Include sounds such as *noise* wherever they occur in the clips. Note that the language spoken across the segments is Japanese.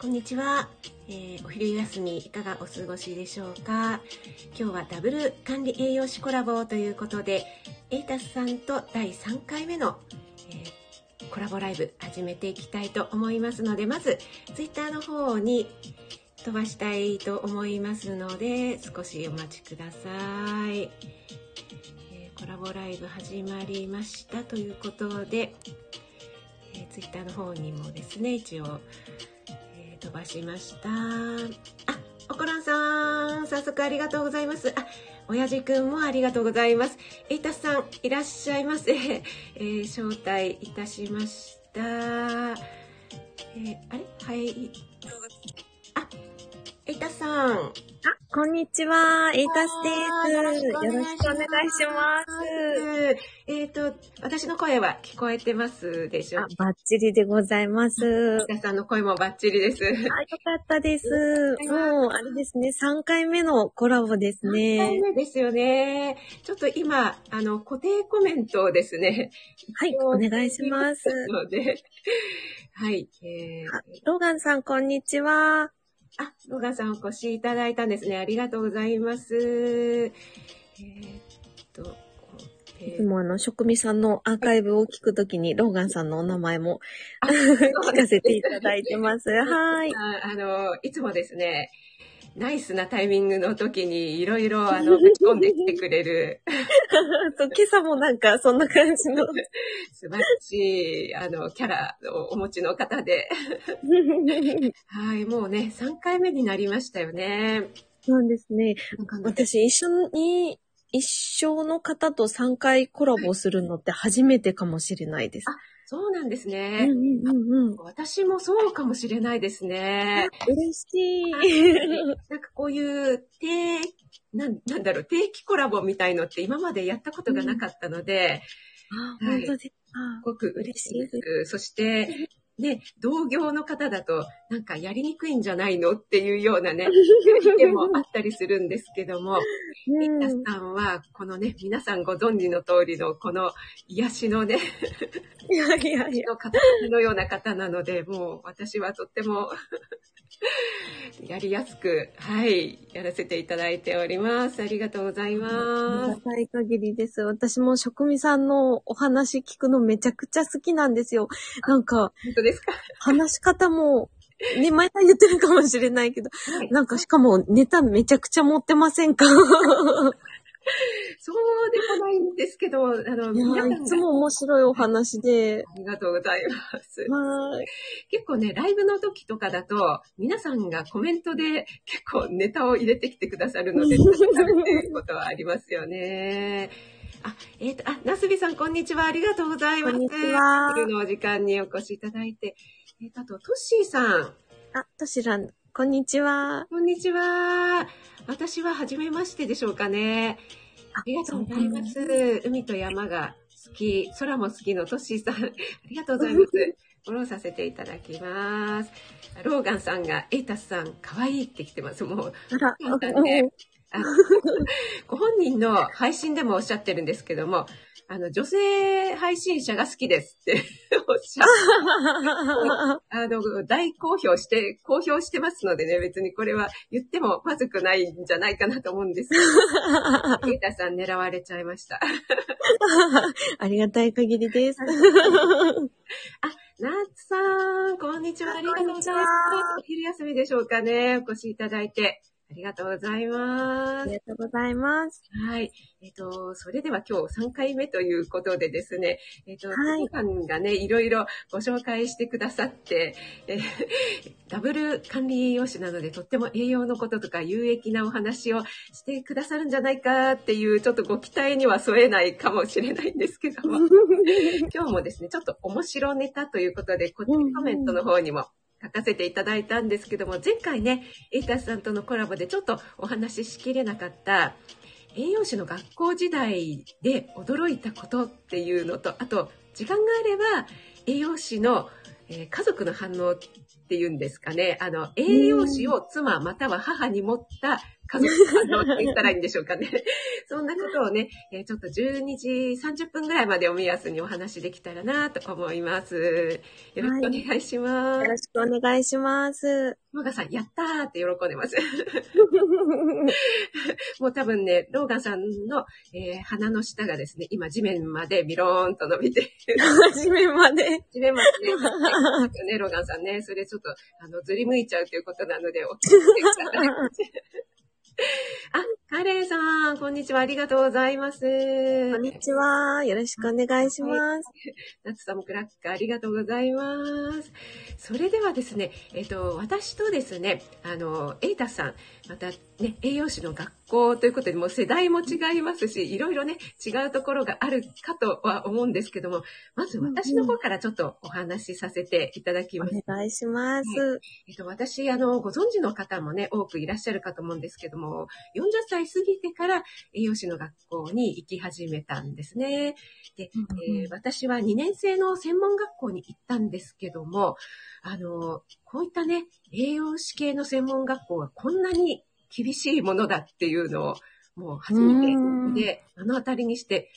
こんにちは、えーお昼休みいかがお過ごしでしょうか。今日はダブル管理栄養士コラボということでエイタスさんと第3回目の、えーコラボライブ始めていきたいと思いますのでまずツイッターの方に飛ばしたいと思いますので少しお待ちください、ラボライブ始まりましたということで、えー、ツイッターの方にもですね一応えー飛ばしました。あ、おこらんさん、早速ありがとうございます。あ、親父くんもありがとうございます。エイタさん、いらっしゃいませ。*laughs* えー招待いたしました。えーあれ？はい。あ、エイタさん。こんにちは、エイタスあです。ーよろしくお願いします。えっ、と、私の声は聞こえてますでしょう？あ、バッチリでございます。エイタスさんの声もバッチリです。あ、よかったです。*laughs* もう、あれですね、3回目のコラボです3回ね。目ですよね。ちょっと今、あの、固定コメントをですね。はい、お願いします。ので、はい。えーあローガンさん、こんにちは。あ、ロガンさんお越しいただいたんですね。ありがとうございます。えーっと、こういつもあの、職味さんのアーカイブを聞くときに、ローガンさんのお名前もあ聞かせていただいてます。はい。ああの、いつもですね、ナイスなタイミングの時にいろいろ *laughs* あの、ぶち込んできてくれるそう今朝もなんか、そんな感じの。*laughs* 素晴らしい、あの、キャラをお持ちの方で。*laughs* はい、もうね、3回目になりましたよね。そうですね。私、一緒に、一生の方と3回コラボするのって初めてかもしれないです。そうなんですうんね。うんうんうん。私もそうかもしれないですね。嬉しい。*laughs* なんかこういう定、なんなんだろう、定期コラボみたいのって今までやったことがなかったので、あ、はい本当ですか。すごく嬉しいです。そして、*laughs* ね、同業の方だと、なんかやりにくいんじゃないのっていうようなね、*laughs* 意見もあったりするんですけども、ミッタうんさんは、このね、皆さんご存知の通りの、この癒しのね、いやいやいや。*laughs* の方のような方なので、もう私はとってもやりやすく、はい、やらせていただいております。ありがとうございあります。がたい限りです。私も職味さんのお話聞くのめちゃくちゃ好きなんですよ。なんか、本当ですか？話し方も、ね、毎回言ってるかもしれないけど、はいなんかしかもネタめちゃくちゃ持ってませんか？*laughs* そうでもないんですけど、あの、皆さんがいつも面白いお話で。ありがとうございます。はい。結構ね、ライブの時とかだと、皆さんがコメントで結構ネタを入れてきてくださるので、助かるっていうことはありますよね。あ、えっ、と、あ、なすびさん、こんにちは。ありがとうございます。こんにちは昼のお時間にお越しいただいて。えっ、と、あと、トッシーさん、あ、としらん、こんにちは。こんにちは。私は初めましてでしょうかね。ありがとうございます。海と山が好き、空も好きのトッシーさん、*laughs* ありがとうございます。フォローさせていただきます。ローガンさんが、エイタスさん、可愛いって来てます。もう、あら、ねご本人の配信でもおっしゃってるんですけども、あの、女性配信者が好きですっておっしゃって、*laughs* あの、大好評して、公表してますのでね、別にこれは言ってもまずくないんじゃないかなと思うんですけど、*laughs* エイタさん狙われちゃいました。*laughs* ありがたい限りです。ナッツさん、こんにちは。ありがとうございます。お昼休みでしょうかね。お越しいただいて。ありがとうございますあり。がとうございます。はい。えっ、と、それでは今日3回目ということでですね、えっ、と、はい皆さんがね、いろいろご紹介してくださって、えー *laughs* ダブル管理栄養士なので、とっても栄養のこととか有益なお話をしてくださるんじゃないかっていう、ちょっとご期待には添えないかもしれないんですけども、*laughs* 今日もですね、ちょっと面白ネタということで、こっちコメントの方にも書かせていただいたんですけども、前回ね、エイタスさんとのコラボでちょっとお話ししきれなかった、栄養士の学校時代で驚いたことっていうのと、あと、時間があれば、栄養士の、え家族の反応っていうんですかね、あの、栄養士を妻または母に持った家族さんのって言ったらいいんでしょうかね。*laughs* そんなことをね、えーちょっと12時30分ぐらいまでを目安にお話できたらなと思います。よろしくお願いします。よろしくお願いします。ローガンさん、やったーって喜んでます。*laughs* もう多分ね、ローガンさんの、えー鼻の下がですね、今地面までビローンと伸びている。*laughs* 初めまで。地面までね、ね、ローガンさんね、それちょっと、あの、ずり向いちゃうということなので、お気をつけください。あ *laughs* んカレンさん、こんにちは。ありがとうございます。こんにちは。よろしくお願いします。*laughs* 夏さんもクラッカーありがとうございます。それではですね、えっと、私とですね、あの、エイタさん、またね、栄養士の学校ということで、もう世代も違いますし、いろいろね、違うところがあるかとは思うんですけども、まず私の方からちょっとお話しさせていただきおます。願いします。えっと、私、あの、ご存知の方もね、多くいらっしゃるかと思うんですけども、40歳過ぎてから栄養士の学校に行き始めたんですね。で、えー私は2年生の専門学校に行ったんですけども、あの、こういったね、栄養士系の専門学校はこんなに厳しいものだっていうのを、もう初めてうんで目の当たりにして、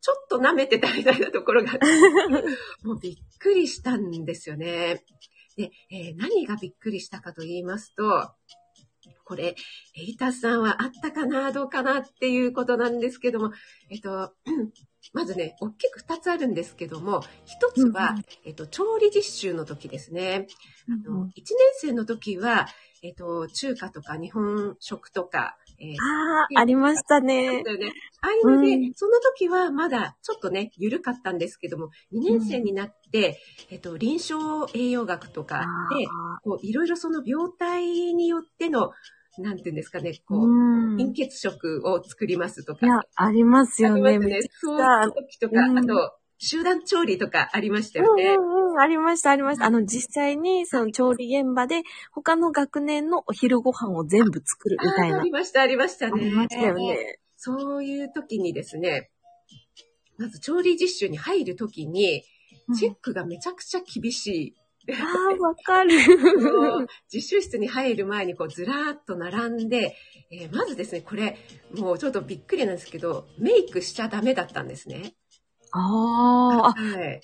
ちょっと舐めてたみたいなところがあって、*laughs* もうびっくりしたんですよね。で、えー何がびっくりしたかと言いますと、これ、エイタスさんはあったかなどうかなっていうことなんですけども、えっと、*clears throat* まずね、大きく2つあるんですけども、1つは、うんえっと、調理実習の時ですね。あの1年生の時は、えっと、中華とか日本食とか、えーああ、ありましたね。だよね。ああいうので、うんその時はまだちょっとね、緩かったんですけども、2年生になって、えっと、臨床栄養学とかで、あこう、いろいろその病態によっての、なんていうんですかね、ーこう、うん。貧血食を作りますとか。いや、ありますよね。ありますね。そうゃいう時とか、うんあと、集団調理とかありましたうんよね。うんうん、ありました、ありました。あの、実際に、その調理現場で、他の学年のお昼ご飯を全部作るみたいな。あーありました、ありましたあね。りましたよね。そういう時にですね、まず調理実習に入る時に、チェックがめちゃくちゃ厳しい。ああ、わかる。実習室に入る前にこうずらーっと並んで、えーまずですね、これ、もうちょっとびっくりなんですけど、メイクしちゃダメだったんですね。ああ、あ、はい。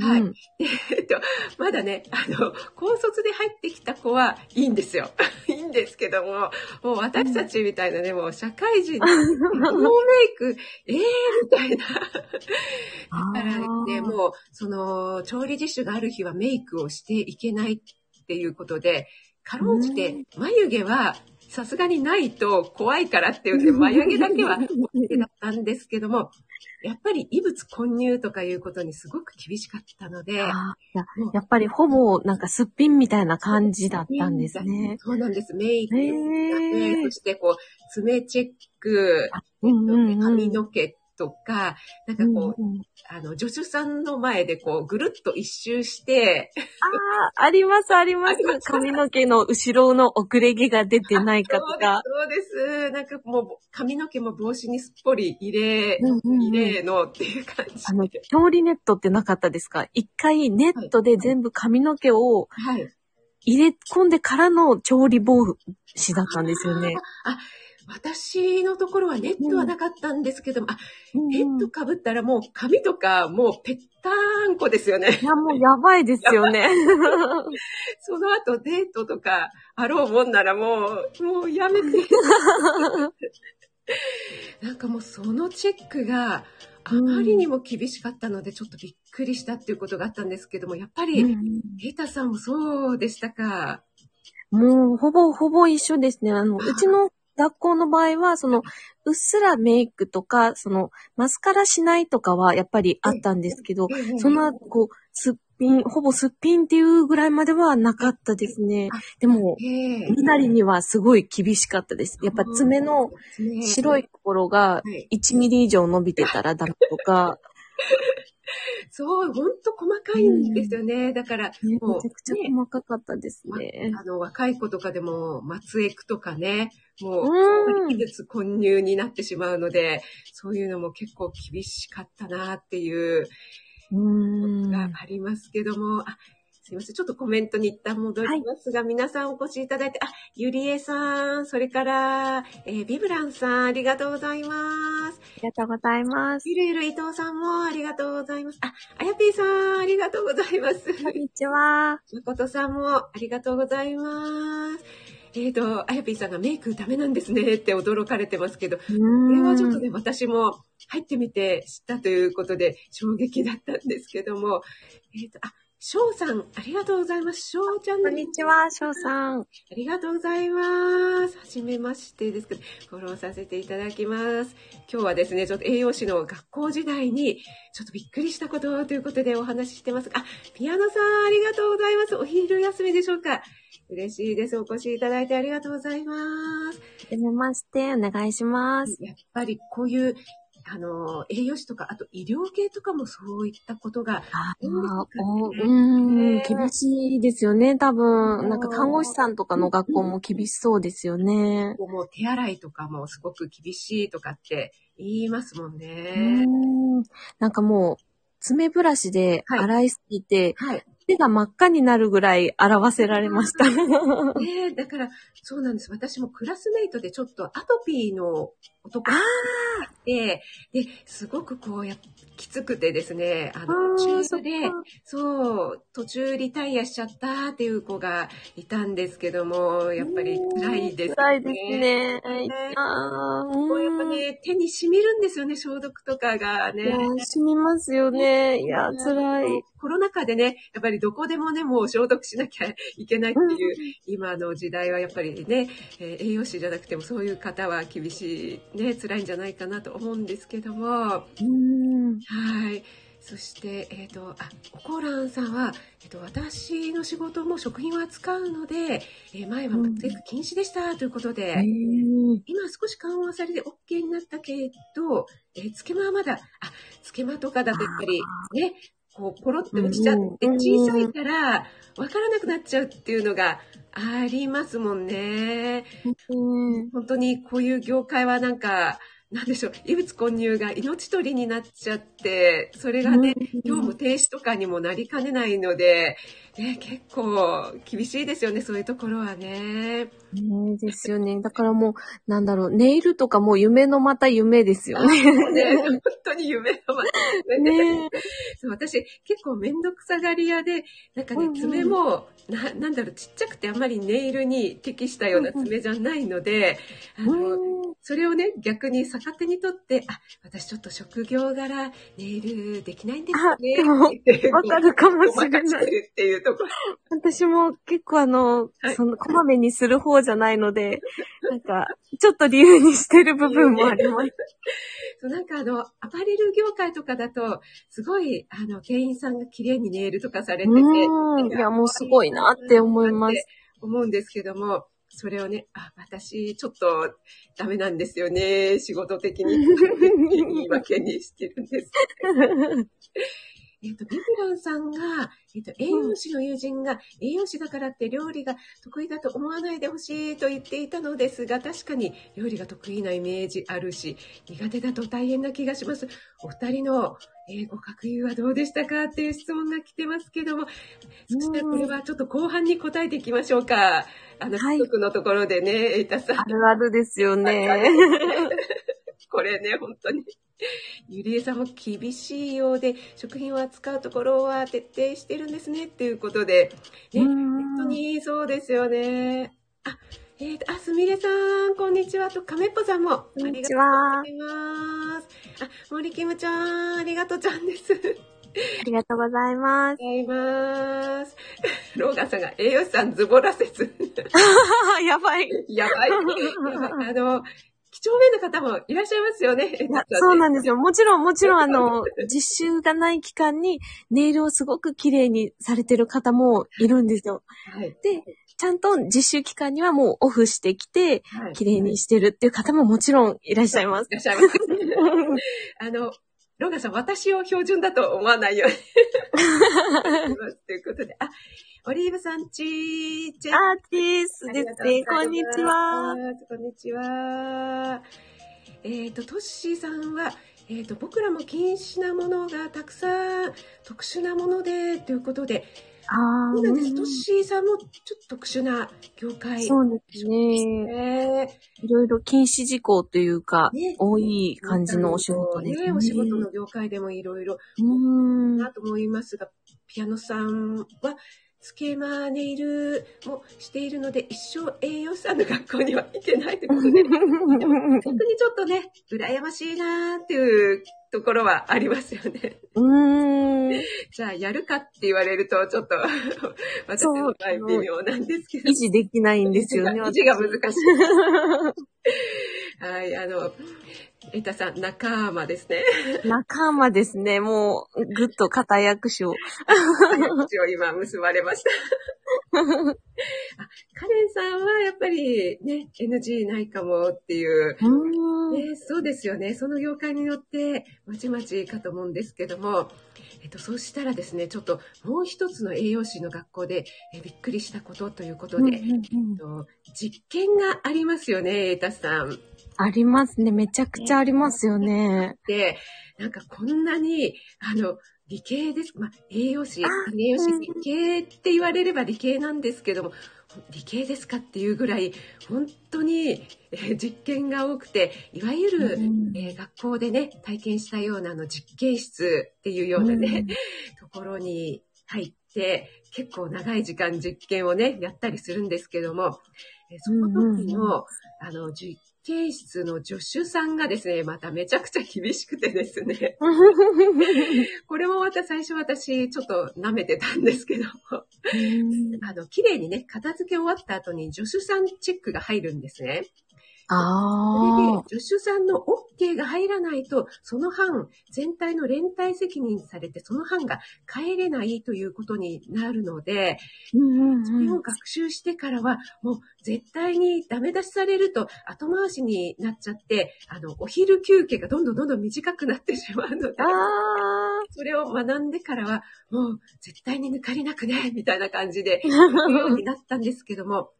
はい *laughs* えっと、まだね、あの、高卒で入ってきた子はいいんですよ。*laughs* いいんですけども、もう私たちみたいなね、もう社会人、*laughs* ノーメイク、ええー、みたいな。だからね、もう、その、調理実習がある日はメイクをしていけないっていうことで、かろうじて、眉毛は、さすがにないと怖いからっていうんで、眉毛だけは OK だったんですけども、*laughs* やっぱり異物混入とかいうことにすごく厳しかったので、ややっぱりほぼなんかすっぴんみたいな感じだったんですね。そうなんです。メイクへーそしてこう、爪チェック、うんうんうん髪の毛とか、なんかこう、うんうんあの、助手さんの前でこう、ぐるっと一周して、ああ、あります、あります。髪の毛の後ろの遅れ毛が出てないかとか。そうです。なんかもう、髪の毛も帽子にすっぽり入れ、うんうんうん入れのっていう感じあの、で。調理ネットってなかったですか？一回ネットで全部髪の毛をはい。入れ込んでからの調理帽子だったんですよね。あ、私のところはネットはなかったんですけども、あ、ネットかぶったらもう髪とかもうぺったんこですよね。いや、もうやばいですよね。*laughs* その後デートとかあろうもんならもう、もうやめて。*laughs* なんかもうそのチェックがあまりにも厳しかったのでちょっとびっくりしたっていうことがあったんですけども、やっぱり、ヘイタさんもそうでしたか？もう、ほぼほぼ一緒ですね。あの、うちの学校の場合は、その、うっすらメイクとか、その、マスカラしないとかはやっぱりあったんですけど、そんな、こう、すっぴん、ほぼすっぴんっていうぐらいまではなかったですね。あ。でも、ええ。みなりにはすごい厳しかったです。やっぱ爪の白いところがはい。1ミリ以上伸びてたらダメとか、*laughs* *laughs* そう、ほんと細かいんですよね。だから、もうちゃくちゃ細かかったですね。あの、若い子とかでも、松エクとかね、もう、うん異物混入になってしまうので、そういうのも結構厳しかったなっていううーん。がありますけども、あ、すいません。ちょっとコメントに一旦戻りますが、皆さんお越しいただいて、あ、ゆりえさん、それから、えービブランさん、ありがとうございます。ありがとうございます。ゆるゆる伊藤さんもありがとうございます。あ、あやぴーさん、ありがとうございます。こんにちは。まことさんもありがとうございます。えっ、と、あやぴーさんがメイクダメなんですねって驚かれてますけど、ここれはちょっとね、私も入ってみて知ったということで衝撃だったんですけども、えっ、と、あ、翔さん、ありがとうございます。翔ちゃんこんにちは、翔さん。ありがとうございます。はじめましてですけど、フォローさせていただきます。今日はですね、ちょっと栄養士の学校時代に、ちょっとびっくりしたことということでお話ししてます。あ、ピアノさん、ありがとうございます。お昼休みでしょうか嬉しいです。お越しいただいてありがとうございます。はじめまして、お願いします。やっぱりこういう、あの、栄養士とか、あと医療系とかもそういったことが、あそうん、ね厳しいですよね、多う分。んなんか看護師さんとかの学校も厳しそうですよね。こうもう手洗いとかもすごく厳しいとかって言いますもんね。ん。なんかもう、爪ブラシで洗いすぎて、はい。手が真っ赤になるぐらい洗わせられました。ね *laughs* え、だから、そうなんです。私もクラスメイトでちょっとアトピーの男がで、すごくこうやっ、きつくてですね、あの、途中で、そう、途中リタイアしちゃったっていう子がいたんですけども、やっぱり辛いですよね。辛いですね。あーこうやっぱうんね、手に染みるんですよね、消毒とかがね。ー、染みますよね。いや、辛い。コロナ禍でね、やっぱりどこでもね、もう消毒しなきゃいけないっていう、今の時代はやっぱりね、えー栄養士じゃなくてもそういう方は厳しい、ね、辛いんじゃないかなと思うんですけども、はうん。い。そして、えっ、と、あ、おこらんさんは、えっ、と、私の仕事も食品を扱うので、えー前はうん全部禁止でしたということで、へー。今少し緩和されて OK になったけど、えー、つけまはまだ、あ、つけまとかだとやっぱりね、こう、ポロって落ちちゃって、うん小さいから、わからなくなっちゃうっていうのがありますもんね。うん本当にこういう業界はなんか、なんでしょう、異物混入が命取りになっちゃって、それがね、業務停止とかにもなりかねないので、ね、結構厳しいですよね、そういうところはね。ねですよね。だからもう、なんだろう、ネイルとかも夢のまた夢ですよね。ね、本当に夢のまね。そう私結構めんどくさがり屋でなんかねうんうん爪もななんだろうちっちゃくてあんまりネイルに適したような爪じゃないので、あのそれをね逆に逆手にとってあ私ちょっと職業柄ネイルできないんですよねわかるかもしれない。っていうところ。私も結構あの、はい。その、こまめにする方じゃないので、なんか、ちょっと理由にしてる部分もあります。そうなんかあのアパレル業界とかだとすごいあの店員さんが綺麗にネイルとかされてて、うん。いや、もうすごいなって思います。思うんですけども、それをね、あ、私、ちょっとダメなんですよね。仕事的に。*laughs* 言い訳にしてるんです。えっと、ビブランさんが、えっと、栄養士の友人が、栄養士だからって料理が得意だと思わないでほしいと言っていたのですが、確かに料理が得意なイメージあるし、苦手だと大変な気がします。お二人の、えーご学友はどうでしたかっていう質問が来てますけども、そしてこれはちょっと後半に答えていきましょうか。あの、はい不足のところでね、エイタさんあ。るあるですよね。これね、本当に。*laughs* ゆりえさんも厳しいようで、食品を扱うところは徹底してるんですね、っていうことで。ね、うん本当にそうですよね。あ、えーと、あ、すみれさん、こんにちは。と、亀っぽさんも、あこんにりがとうございます。あ、森キムちゃん、ありがとうちゃんです。ありがとうございます。ございます。*laughs* ローガンさんが栄養士さんズボラ説。*laughs* やばい。やばいあの、几帳面な方もいらっしゃいますよ *laughs* ね。そうなんですよ。もちろん、もちろん、*laughs* あの、実習がない期間にネイルをすごく綺麗にされてる方もいるんですよ。はい。で、ちゃんと実習期間にはもうオフしてきて、はい。綺麗にしてるっていう方ももちろんいらっしゃいます。いらっしゃいます。*laughs* あの、ローガンさん、私を標準だと思わないように。ということで、あ、オリーブさんちーちゃん。アーティスですね。こんにちは。。こんにちは。えっ、と、トッシーさんは、えっ、と、僕らも禁止なものがたくさん、特殊なもので、ということで、ああ、そうなんです。うんトッシーさんもちょっと特殊な業界。そうですね。ね。いろいろ禁止事項というか、ね多い感じのお仕事ですね。ね。お仕事の業界でもいろいろうーん。なと思いますが、ピアノさんは、スケマネイルもしているので、一生栄養士さんの学校には行けないということで、*laughs* 逆にちょっとね、羨ましいなーっていうところはありますよね。うーん。じゃあ、やるかって言われると、ちょっと、*laughs* 私の場合微妙なんですけど維。持できないんですよね。*laughs* 維持が難しい。はい、あの、エタさん、仲間ですね。仲間ですね。もう、ぐっと固い握手を。今結ばれました。あカレンさんはやっぱりね、NG ないかもっていう。ね、そうですよね。その業界によって、まちまちかと思うんですけども、えっと、そうしたらですね、ちょっともう一つの栄養士の学校でえびっくりしたことということで、うんうんうんえっと実験がありますよね、エータさん。ありますね。めちゃくちゃありますよね。で、なんかこんなに、あの、理系です。まあ、栄養士、あ栄養士うん理系って言われれば理系なんですけども、理系ですかっていうぐらい、本当に、えー実験が多くて、いわゆる、うんえー学校でね、体験したようなあの実験室っていうようなね、ところに入って、結構長い時間実験をね、やったりするんですけども、えーその時の、うんうんうあの、実験室の助手さんがですね、まためちゃくちゃ厳しくてですね、*laughs* これもまた最初私ちょっと舐めてたんですけど、あの、綺麗にね、片付け終わった後に助手さんチェックが入るんですね。それああ。で、助手さんの OK が入らないと、その班全体の連帯責任されて、その班が帰れないということになるので、うんうんそれうん。を学習してからは、もう絶対にダメ出しされると後回しになっちゃって、あの、お昼休憩がどんどんどんどん短くなってしまうので、ああ。それを学んでからは、もう絶対に抜かりなくね、みたいな感じで、*laughs* ようになったんですけども、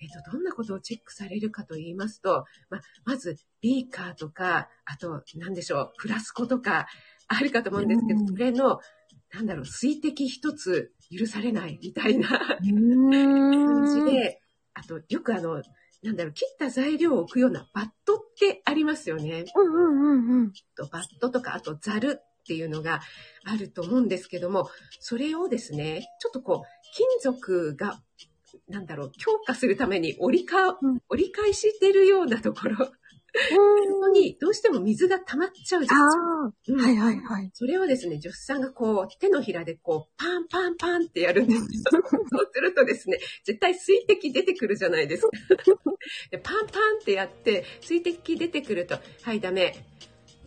えっと、どんなことをチェックされるかと言いますと、ままず、ビーカーとか、あと、なんでしょう、フラスコとか、あるかと思うんですけど、うんそれの、なんだろう、水滴一つ許されないみたいな。感じで、あと、よくあの、なんだろう、切った材料を置くようなバットってありますよね。うんうんうんうん。とバットとか、あとザルっていうのがあると思うんですけども、それをですね、ちょっとこう、金属が、なんだろう、強化するために折りか、うん折り返してるようなところ、そこにどうしても水が溜まっちゃうじゃん。あうんあ。はいはいはい。それをですね、助手さんがこう、手のひらでこう、パンパンパンってやるんですよ。*laughs* そうするとですね、絶対水滴出てくるじゃないですか。でパンパンってやって、水滴出てくると、はい、ダメ。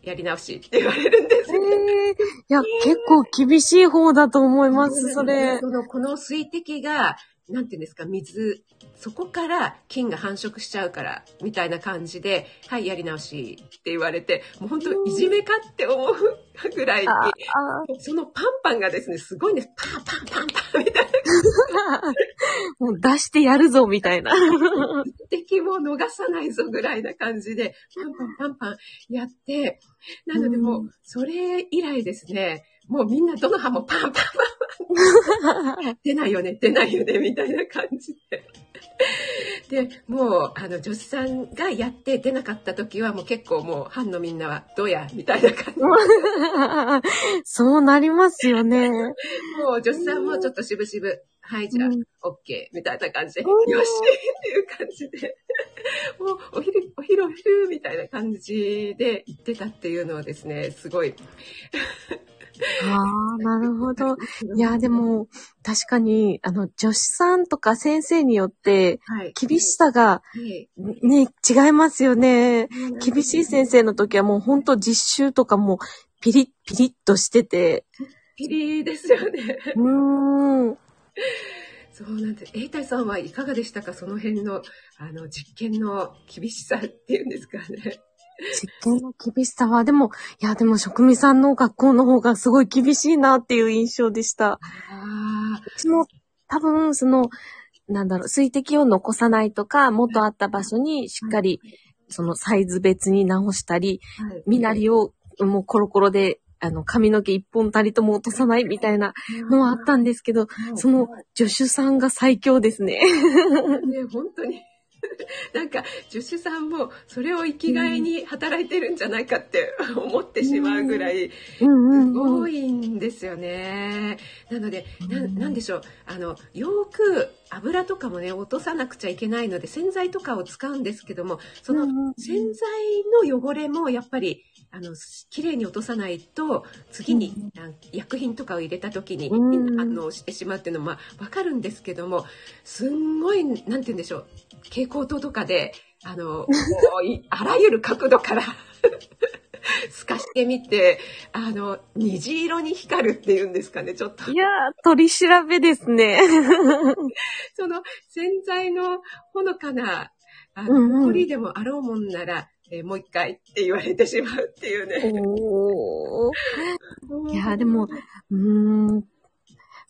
やり直しって言われるんですえよ。えいや、結構厳しい方だと思います、それ。その、この水滴が、なんていうんですか、水、そこから菌が繁殖しちゃうから、みたいな感じで、はい、やり直しって言われて、もう本当いじめかって思うぐらいに、そのパンパンがですね、すごいね、パンパンパンパンみたいな、*laughs* もう出してやるぞ、みたいな。敵も逃さないぞぐらいな感じで、パンパンパンパンやって、なのでもう、それ以来ですね、もうみんなどの歯もパンパンパン出ないよね、出ないよね、みたいな感じで。*laughs* で、もう、あの、女子さんがやって出なかった時は、もう結構もう、班のみんなは、どうや、みたいな感じ。そうなりますよね。もう、女子さんもちょっと渋々、はい、じゃあ、うんオッケー、みたいな感じで、うんよしっていう感じで、もう、お昼、お昼、お昼、みたいな感じで言ってたっていうのはですね、すごい。ああ、*laughs* なるほど。*laughs* いや、で、も、確かに、あの、女子さんとか先生によって、はい。厳しさが、はい。ね、違いますよね。厳しい先生の時はもう本当実習とかもピリッピリッとしてて。ピリですよね。うーん。そうなんです。エイタイさんはいかがでしたか？その辺の、あの、実験の厳しさっていうんですかね。実験の厳しさは、でも、いや、でも職味さんの学校の方がすごい厳しいなっていう印象でした。うちも多分、その、なんだろう、水滴を残さないとか、元あった場所にしっかり、そのサイズ別に直したり、はい。身なりをもうコロコロで、あの、髪の毛一本たりとも落とさないみたいなのはあったんですけど、その助手さんが最強ですね。ね、本当に。*laughs* なんか助手さんもそれを生きがいに働いてるんじゃないかって *laughs* 思ってしまうぐらいすごいんですよね。なのでななんでしょう。あのよく油とかもね落とさなくちゃいけないので洗剤とかを使うんですけどもその洗剤の汚れもやっぱりあの綺麗に落とさないと次に、薬品とかを入れた時に反応してしまうっていうのもまあ分かるんですけどもすんごいなんて言うんでしょう蛍光灯とかであの *laughs* あらゆる角度から *laughs* 透かしてみて、あの、虹色に光るっていうんですかね、ちょっと。いやー、取り調べですね。*laughs* その洗剤のほのかな、あの、うんうん、でもあろうもんなら、えー、もう一回って言われてしまうっていうね。おいや、でも、うん、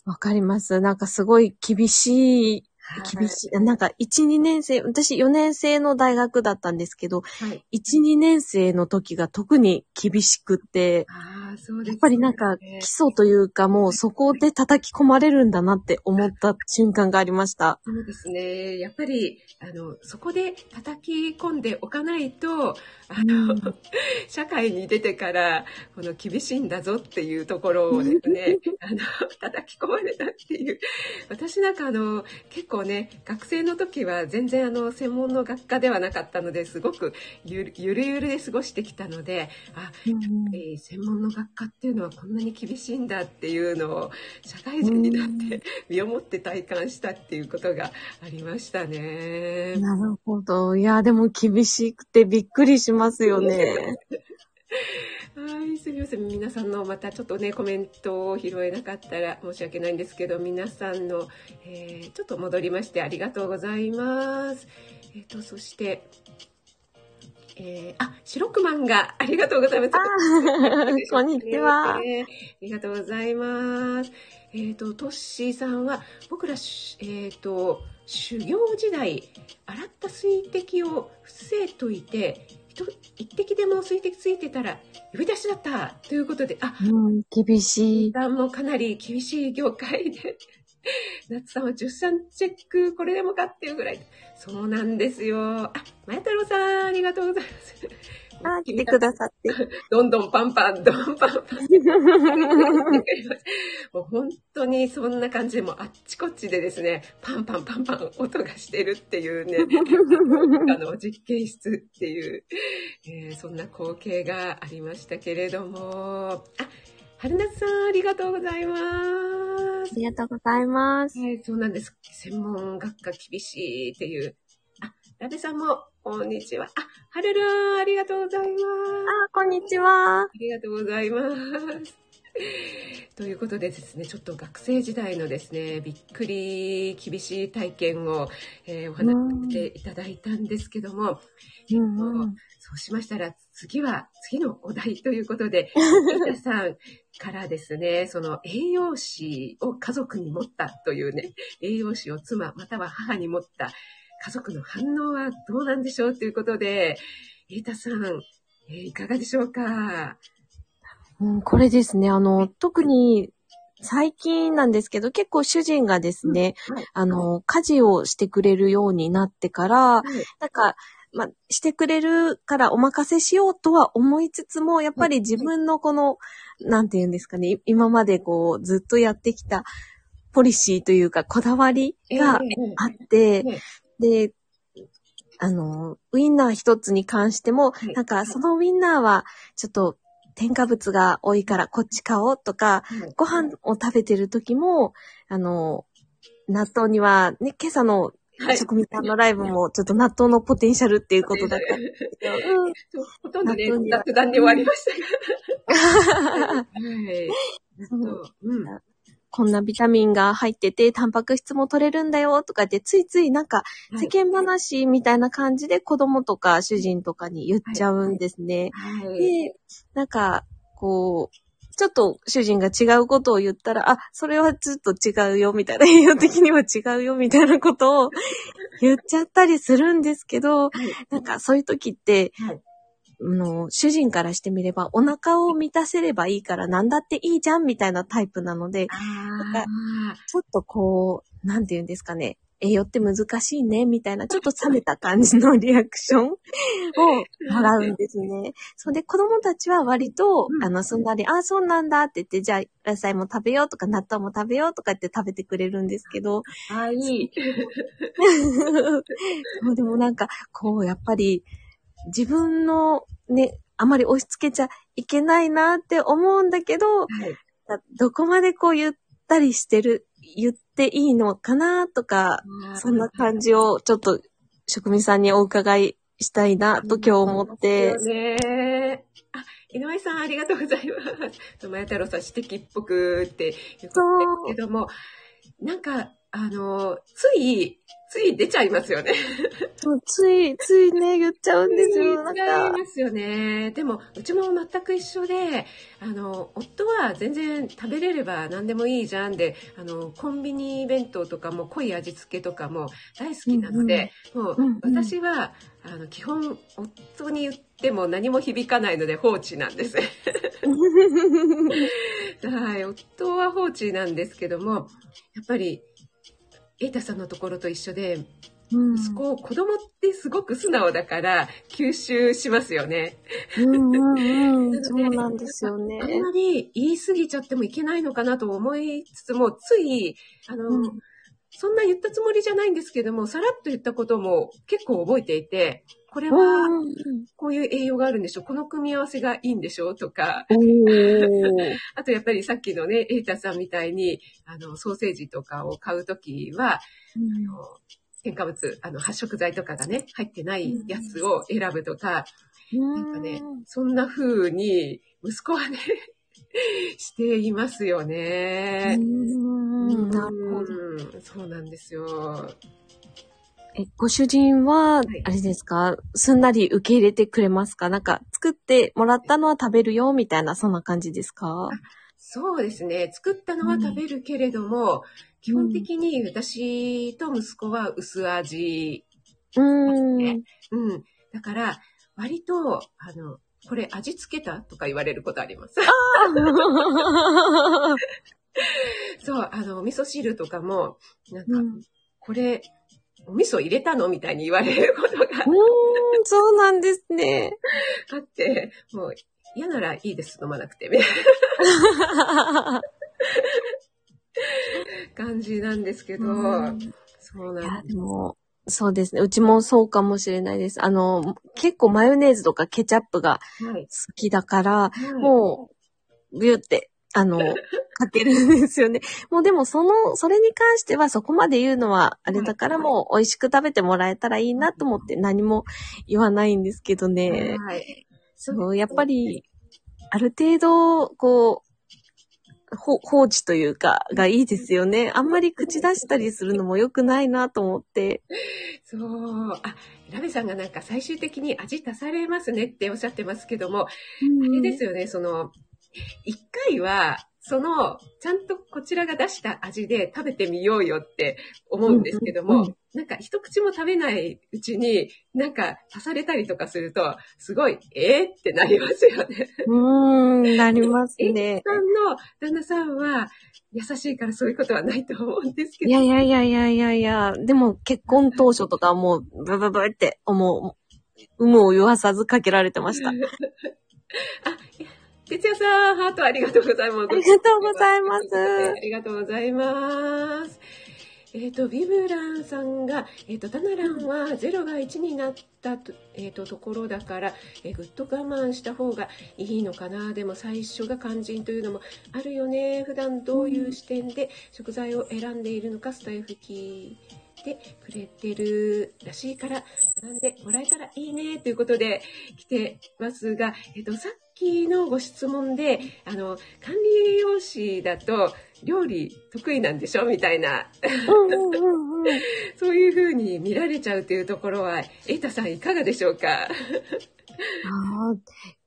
わかります。なんかすごい厳しい厳しい。なんか、1、2年生、私4年生の大学だったんですけど、はい、1、2年生の時が特に厳しくて、あそうですね、やっぱりなんか、基礎というかもうそこで叩き込まれるんだなって思った瞬間がありました。そうですね。やっぱり、あの、そこで叩き込んでおかないと、あの、うん、社会に出てから、この厳しいんだぞっていうところをですね、*laughs* あの、叩き込まれたっていう。私なんかあの、結構ね、学生の時は全然あの、専門の学科ではなかったので、すごくゆるゆるで過ごしてきたので、あ、やっぱり専門の学科っていうのはこんなに厳しいんだっていうのを、社会人になって身をもって体感したっていうことがありましたね。なるほど。いや、でも厳しくてびっくりしますよね。はい、すみません。皆さんのまたちょっとね、コメントを拾えなかったら申し訳ないんですけど、皆さんの、えー、ちょっと戻りましてありがとうございます。えっ、ー、と、そして、えー、あ、白くまんがありがとうございます。こんにちは、えー、ありがとうございます。えっ、ー、と、トッシーさんは、僕ら、えっ、ー、と、修行時代、洗った水滴を伏せといて、一滴でも水滴ついてたら呼び出しだったということで、あ、うん、厳しい。もかなり厳しい業界で、*laughs* 夏さんは出産チェック、これでもかっていうぐらい。そうなんですよ。あ、まや太郎さん、ありがとうございます。あ、来てくださって。どんどんパンパン、どんパンパン。もう本当にそんな感じで、もあっちこっちでですね、パンパンパンパン音がしてるっていうね、あの、実験室っていう、えー、そんな光景がありましたけれども、あ、春夏さん、ありがとうございます。ありがとうございます。はい、そうなんです。専門学科厳しいっていう。あ、ラベさんも、こんにちは。あ、はるるん、ありがとうございます。あ、こんにちは。ありがとうございます。*laughs* ということでですね、ちょっと学生時代のですね、びっくり厳しい体験を、えー、お話ししていただいたんですけども、うん、そうしましたら次は次のお題ということで、*laughs* 皆さんからですね、その栄養士を家族に持ったというね、栄養士を妻または母に持った家族の反応はどうなんでしょうということで、瑛太さん、えー、いかがでしょうか、うん、これですね、あの、特に最近なんですけど、結構主人がですね、うんはい、あの、家事をしてくれるようになってから、はい、なんか、まあ、してくれるからお任せしようとは思いつつも、やっぱり自分のこの、なんて言うんですかね、今までこう、ずっとやってきたポリシーというか、こだわりがあって、で、あの、ウインナー一つに関しても、はい、なんかそのウインナーはちょっと添加物が多いからこっち買おうとか、はい、ご飯を食べてる時も、あの、納豆にはね、今朝の職人さんのライブもちょっと納豆のポテンシャルっていうことだったんですけど、うん、ほとんどね、雑談で終わりましたが。*laughs* はい。うんこんなビタミンが入ってて、タンパク質も取れるんだよとかってついついなんか世間話みたいな感じで子供とか主人とかに言っちゃうんですね。はい。はい、で、なんか、こう、ちょっと主人が違うことを言ったら、あ、それはちょっと違うよみたいな、栄養的には違うよみたいなことを言っちゃったりするんですけど、はい、なんかそういう時って、の、主人からしてみれば、お腹を満たせればいいから何だっていいじゃんみたいなタイプなので、ああ。ちょっとこう、なんて言うんですかね。栄養って難しいね、みたいな、ちょっと冷めた感じのリアクションをもらうんですね。それで子供たちは割と、うんあの、すんなり、あ、そうなんだって言って、じゃあ、野菜も食べようとか、納豆も食べようとかって食べてくれるんですけど、あ、いい。そう *laughs* でもなんか、こう、やっぱり、自分のね、あまり押し付けちゃいけないなって思うんだけど、はい。どこまでこう言ったりしてる、言っていいのかなとか、そんな感じをちょっと職人さんにお伺いしたいなと今日思ってそう。ね。あ、井上さんありがとうございます。前太郎さん指摘っぽくって言ってそうるけども、なんか、あの、つい、つい出ちゃいますよね。もうつい、ついね、言っちゃうんですよ。なん違いか、ますよね。でも、うちも全く一緒で、あの、夫は全然食べれれば何でもいいじゃんで、あの、コンビニ弁当とかも濃い味付けとかも大好きなので、もう、うんうん私は、あの、基本、夫に言っても何も響かないので放置なんです。*laughs* はい、夫は放置なんですけども、やっぱり、瑛太さんのところと一緒で、うん息子、子供ってすごく素直だから吸収しますよね。うんうんうん。そうなんですよねあ。んまり言い過ぎちゃってもいけないのかなと思いつつも、つい、あの、うんそんな言ったつもりじゃないんですけども、さらっと言ったことも結構覚えていて、これはうん。こういう栄養があるんでしょこの組み合わせがいいんでしょとか、*laughs* あとやっぱりさっきのね、エイタさんみたいに、あの、ソーセージとかを買うときは、あの添加物、あの、発色剤とかがね、入ってないやつを選ぶとか、なんかね、そんな風に、息子はね、*laughs* していますよね。うんなるほど。うんそうなんですよ。え、ご主人はい、あれですか、すんなり受け入れてくれますか？なんか、作ってもらったのは食べるよ、みたいな、そんな感じですか？そうですね。作ったのは食べるけれども、基本的に私と息子は薄味。うーん。ねうん。だから、割と、あの、これ味付けたとか言われることあります。*laughs* そう、あの、お味噌汁とかも、なんか、うんこれ、お味噌入れたのみたいに言われることがうーん、そうなんですね。あって、もう嫌ならいいです、飲まなくて、みたいな *laughs* 感じなんですけど、うんそうなんで。ですも、そうですね。うちもそうかもしれないです。あの、結構マヨネーズとかケチャップがはい。好きだから、はいもう、ビュって、あの、*laughs* かけるんですよね。もうでもその、それに関してはそこまで言うのはあれだからはいもう美味しく食べてもらえたらいいなと思って何も言わないんですけどね。はい。そう、やっぱり、ある程度、こう、ほ放置というか、がいいですよね。あんまり口出したりするのも良くないなと思って。そう。あ、ラベさんがなんか最終的に味足されますねっておっしゃってますけども、あれですよね、その、一回は、その、ちゃんとこちらが出した味で食べてみようよって思うんですけども、うんうんうなんか一口も食べないうちに、なんか足されたりとかすると、すごい、えー、ってなりますよね。うーん、なりますえね。さんの旦那さんは優しいからそういうことはないと思うんですけど。いやいやいやいやいやいや、でも結婚当初とかはもう、ブブブって思う、有無を言わさずかけられてました。あ哲也さん、ハートありがとうございます。がとうございます。ありがとうございます。えっ、と、ビブランさんが、えっ、と、タナランは0が1になったと,、えー、とところだから、えーぐっと我慢した方がいいのかな。でも最初が肝心というのもあるよね。普段どういう視点で食材を選んでいるのか、スタイフ聞いてくれてるらしいから、学んでもらえたらいいね。ということで来てますが、えっ、と、さっきのご質問で、あの、管理栄養士だと、料理得意なんでしょみたいな。そういう風に見られちゃうというところは、エイタさんいかがでしょうか？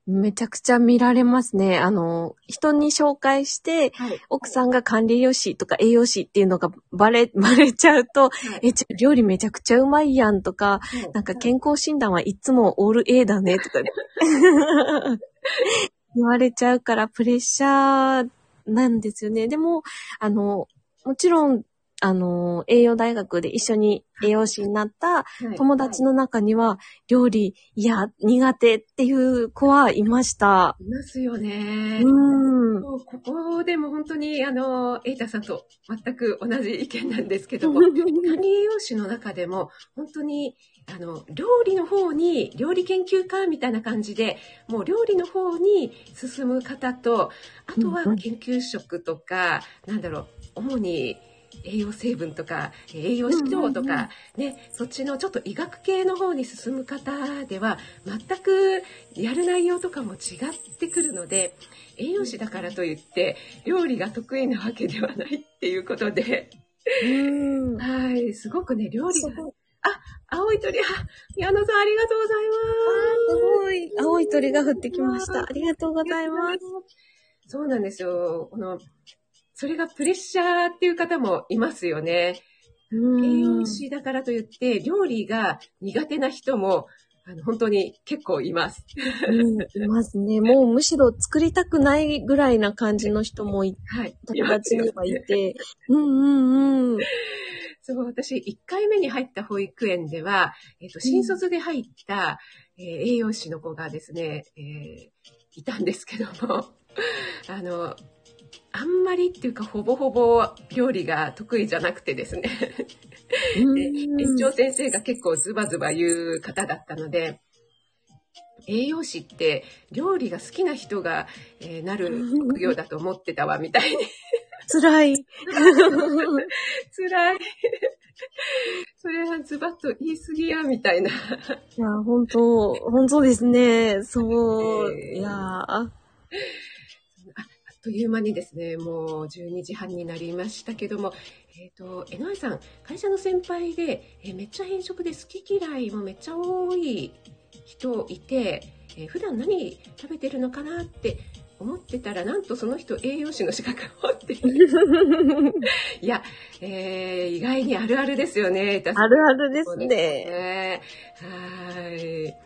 めちゃくちゃ見られますね。あの、人に紹介して、はい。奥さんが管理栄養士とか栄養士っていうのがバレ、*laughs* バレちゃうと、はいえ、ちょ料理めちゃくちゃうまいやんとか、はいなんか健康診断はいつもオール A だねとか、*laughs* *laughs* 言われちゃうからプレッシャーなんですよね。でも、あの、もちろん、あの、栄養大学で一緒に栄養士になったはい友達の中には、料理、いや、苦手っていう子はいました。いますよね。うん。もうここでも本当に、あの、エイタさんと全く同じ意見なんですけども、管理栄養士の中でも、本当に、あの、料理の方に、料理研究家みたいな感じで、もう料理の方に進む方と、あとは研究職とか、なんだろう、主に、栄養成分とか栄養指導とか、ね、そっちのちょっと医学系の方に進む方では全くやる内容とかも違ってくるので栄養士だからといって料理が得意なわけではないっていうことで、うん。はい、すごくね料理がすごい青い鳥あ宮野さんありがとうございすごい。青い鳥が降ってきました。ありがとうございます。す。そうなんですよ。このそれがプレッシャーっていう方もいますよね。うん栄養士だからといって、料理が苦手な人も、あの、本当に結構います。うん、いますね。もうむしろ作りたくないぐらいな感じの人もいはい。友達にはいて。うんうんうん。そう、私、1回目に入った保育園では、えっ、と、新卒で入った、えー栄養士の子がですね、えーいたんですけども、*laughs* あの、あんまりっていうか、ほぼほぼ料理が得意じゃなくてですね。で園長先生が結構ズバズバ言う方だったので、栄養士って料理が好きな人が、えーなる *laughs* 職業だと思ってたわ、みたいに。辛い。*laughs* 辛い。それはズバッと言い過ぎや、みたいな。いや、本当本当ですね。そう。えーいやという間にですね、もう12時半になりましたけども、えっ、と、江上さん、会社の先輩で、えーめっちゃ偏食で好き嫌いもめっちゃ多い人いて、えー普段何食べてるのかなって思ってたら、なんとその人栄養士の資格を持っている。*laughs* いや、えー意外にあるあるですよね。ああるあるですね。ね。はい。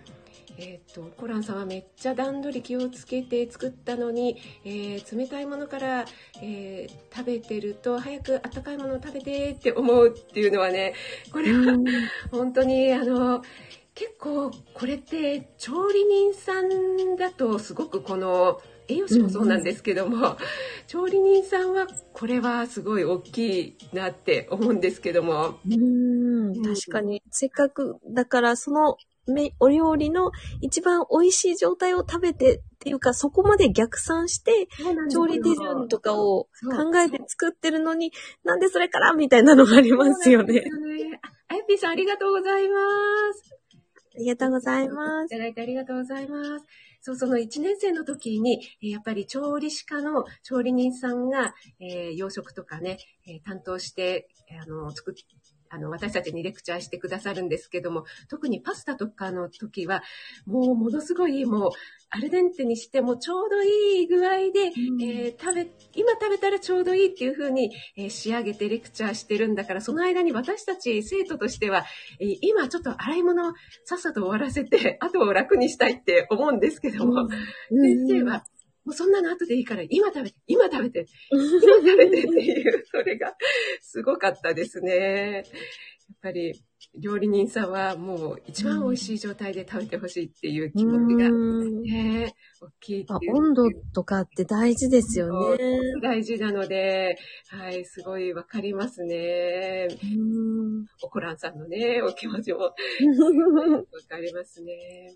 と、コランさんはめっちゃ段取り気をつけて作ったのに、えー冷たいものから、えー食べてると早く温かいものを食べてって思うっていうのはね、これはうん。本当にあの、結構これって調理人さんだとすごくこの栄養士もそうなんですけども、調理人さんはこれはすごい大きいなって思うんですけども、うん、確かに。せっかく、だからそのめお料理の一番美味しい状態を食べてっていうか、そこまで逆算して、調理手順とかを考えて作ってるのに、なんでそれからみたいなのがありますよね。ああやぴーさんありがとうございます。ありがとうございまいす。ただいてありがとうございます。そう、その1年生の時に、えーやっぱり調理師科の調理人さんが、えー洋食とかね、えー担当して、えーあの、作っあの、私たちにレクチャーしてくださるんですけども、特にパスタとかの時は、もうものすごい、もう、アルデンテにしてもちょうどいい具合で、えー食べ、今食べたらちょうどいいっていう風に、えー仕上げてレクチャーしてるんだから、その間に私たち生徒としては、えー今ちょっと洗い物をさっさと終わらせて、後を楽にしたいって思うんですけども、先生は、もうそんなの後でいいから、今食べて、今食べて、今食べてっていう、*laughs* それがすごかったですね。やっぱり、料理人さんはもう一番美味しい状態で食べてほしいっていう気持ちがうんね、大きいってあいう。温度とかって大事ですよね。大事なので、はい、すごいわかりますね。うんおこらんさんのね、お気持ちも *laughs* わかりますね。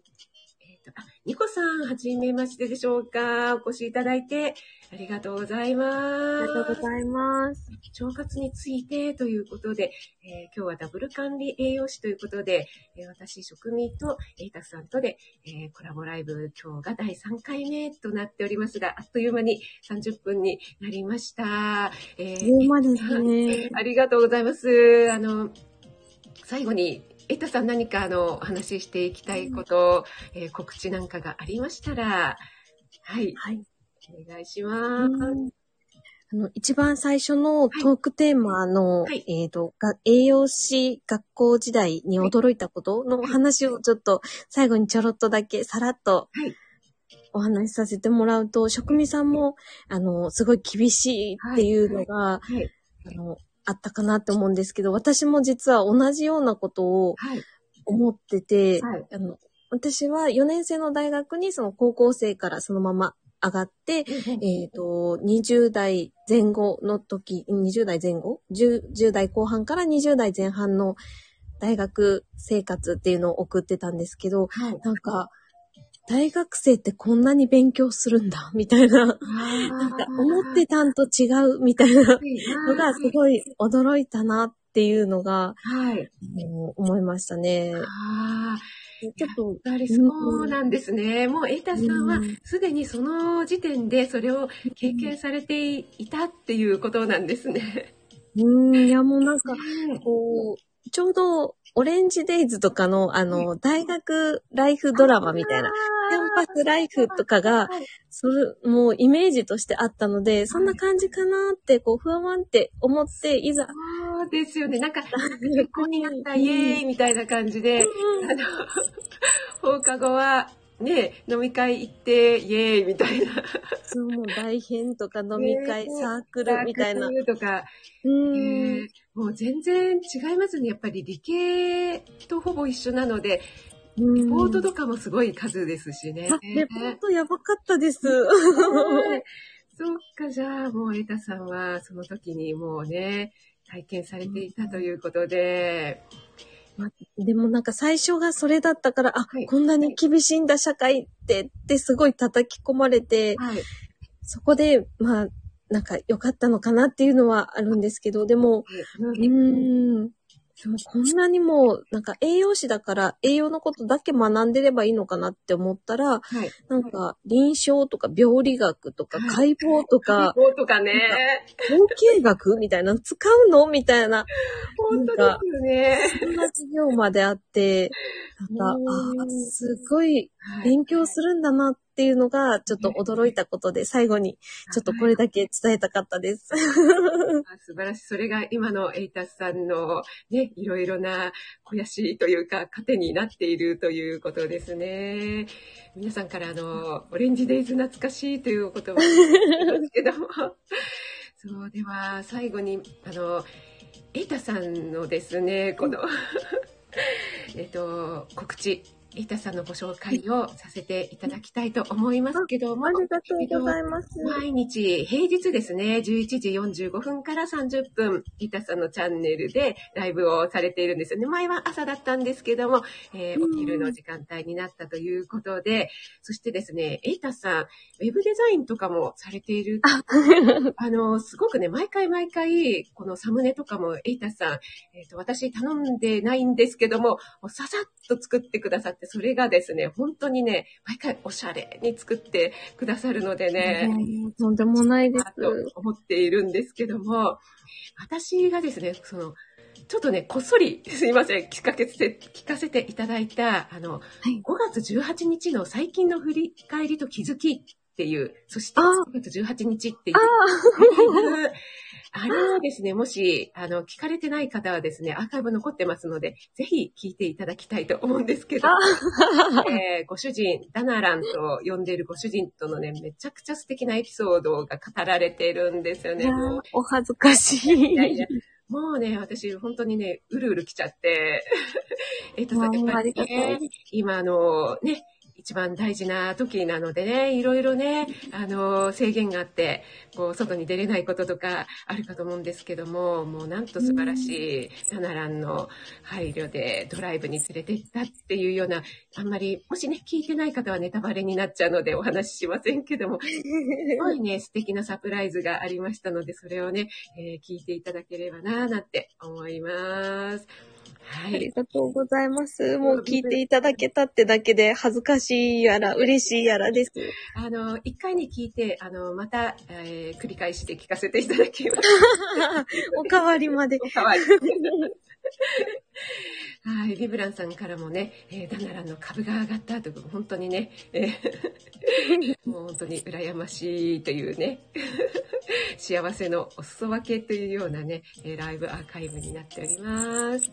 えっ、と、あ、ニコさん、はじめましてでしょうか？お越しいただいて、ありがとうございあます。りがとうございます。腸活についてということで、えー今日はダブル管理栄養士ということで、えー私、食味とエイタさんとで、えーコラボライブ、今日が第3回目となっておりますが、あっという間に30分になりました。えー言うまですね。ありがとうございます。あの、最後にエタさん何かあの、お話ししていきたいこと、えー告知なんかがありましたら、はい、はい。お願いします。あの、一番最初のトークテーマの、はい。えっ、と、が栄養士学校時代に驚いたことのお話をちょっと最後にちょろっとだけさらっとはい。お話しさせてもらうと、職味さんも、あの、すごい厳しいっていうのが、はい、あの、あったかなって思うんですけど、私も実は同じようなことをはい、思ってて、はいあの、私は4年生の大学にその高校生からそのまま上がって、えっ、と、20代前後の時、20代前後？10, ?10 代後半から20代前半の大学生活っていうのを送ってたんですけど、はい。なんか、大学生ってこんなに勉強するんだ、*laughs* みたいな。なんか思ってたんと違う、みたいな *laughs* のがすごい驚いたなっていうのが、はい。うん思いましたね。ああ、ちょっと、やそうなんですね。もう、エイタさんはうんすでにその時点でそれを経験されていたっていうことなんですね。うん、いやもうなんか、こう、ちょうど、オレンジデイズとかの、あの、大学ライフドラマみたいな、キャンパスライフとかが、それ、もうイメージとしてあったので、そんな感じかなって、こう、ふわわんって思って、いざ、そうですよね。なんか、*laughs* 結婚になった、イエーイみたいな感じで、あの、*laughs* 放課後は、ね、飲み会行って、イエーイみたいな。そう、もう大変とか *laughs* 飲み会、ねサークルみたいな。とか、うえん。ーもう全然違いますね。やっぱり理系とほぼ一緒なので、リリポートとかもすごい数ですしね。あ、レポートやばかったです。はいそっか、じゃあもうエタさんはその時にもうね、体験されていたということで、でもなんか最初がそれだったから、あ、はいこんなに厳しいんだ社会ってってすごい叩き込まれて、はい。そこで、まあ、なんか良かったのかなっていうのはあるんですけど、でも、うーん、でもこんなにも、なんか栄養士だから栄養のことだけ学んでればいいのかなって思ったら、はい。なんか臨床とか病理学とか解剖とか、こうとかね。統計学みたいな、使うのみたいな、本当ですよね。そんな授業まであって、なんか、あすごい勉強するんだなっていうのが、ちょっと驚いたことで、最後にちょっとこれだけ伝えたかったです。あ素晴らしい。それが今のエイタスさんのね、いろいろな肥やしというか、糧になっているということですね。皆さんからあの、オレンジデイズ懐かしいというお言葉ですけども。*laughs* そう、では最後に、あの、エイタさんのですね、この、*laughs* えっと、告知、エイタさんのご紹介をさせていただきたいと思いますけども、ありがとうございます。毎日、平日ですね、11時45分から30分、イタさんのチャンネルでライブをされているんですよね。前は朝だったんですけども、えーうんお昼の時間帯になったということで、そしてですね、エイタさん、ウェブデザインとかもされている。あ *laughs* の、すごくね、毎回毎回、このサムネとかもエイタさん、えっ、と、私頼んでないんですけども、もうささっと作ってくださって、それがですね、本当にね、毎回おしゃれに作ってくださるのでね、とんでもないです。な。と思っているんですけども、私がですね、その、ちょっとね、こっそり、すいません、聞かせて、聞かせていただいた、あの、い。5月18日の最近の振り返りと気づきっていう、そしてあ5月18日っていうあ、あれをですね、もし、あの、聞かれてない方はですね、アーカイブ残ってますので、ぜひ聞いていただきたいと思うんですけど、えーご主人、ダナランと呼んでいるご主人とのね、めちゃくちゃ素敵なエピソードが語られているんですよね。お恥ずかしい。いやいやもうね、私、本当にね、うるうる来ちゃって、*laughs* えっとさ、やっぱりありがたねい、今、あの、ね、一番大事な時なのでね、いろいろね、あの、制限があって、こう、外に出れないこととかあるかと思うんですけども、もうなんと素晴らしい、サナランの配慮でドライブに連れて行ったっていうような、あんまり、もしね、聞いてない方はネタバレになっちゃうのでお話ししませんけども、*laughs* すごいね、素敵なサプライズがありましたので、それをね、えー聞いていただければなぁなんて思います。はありい。がとうございます。もう聞いていただけたってだけで恥ずかしいやら嬉しいやらです。あの、一回に聞いて、あの、また、えー繰り返して聞かせていただきます。*laughs* おかわりまで。*laughs* かわいい。*laughs* *laughs* はい、ビブランさんからもね、えー、ダナランの株が上がったということ、本当にね、えー *laughs* もう本当に羨ましいというね、*laughs* 幸せのお裾分けというようなね、えーライブアーカイブになっております。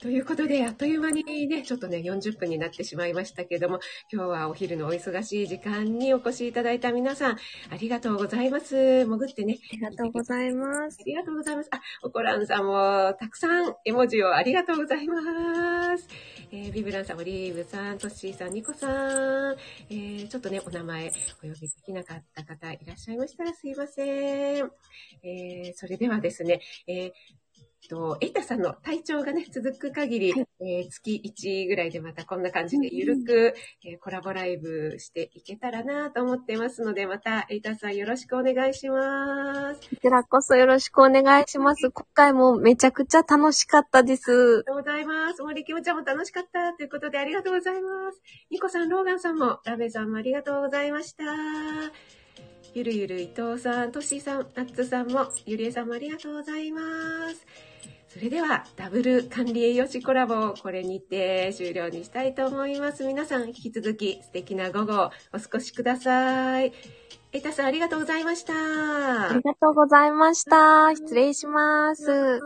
ということで、あっという間にね、ちょっとね、40分になってしまいましたけども、今日はお昼のお忙しい時間にお越しいただいた皆さん、ありがとうございます。潜ってね、ありがとうございますあ。りがとうございます。あ、おこらんさんもたくさん絵文字をありがとうございます。えービブランさん、オリーブさん、トッシーさん、ニコさん、えーちょっとね、お名前お呼びできなかった方いらっしゃいましたらすいません。えーそれではですね、えーと、エイタさんの体調がね、続く限り、はいえー月1ぐらいでまたこんな感じでゆるく、えーコラボライブしていけたらなと思ってますので、またエイタさんよろしくお願いします。こちらこそよろしくお願いします。今回もめちゃくちゃ楽しかったです。ありがとうございます。森きもちゃんも楽しかったということでありがとうございます。ニコさん、ローガンさんも、ラベさんもありがとうございました。ゆるゆる伊藤さん、トッシーさん、ナッツさんも、ゆりえさんもありがとうございます。それでは、ダブル管理栄養士コラボ、これにて終了にしたいと思います。皆さん、引き続き素敵な午後をお過ごしください。エタさん、ありがとうございました。ありがとうございました。失礼します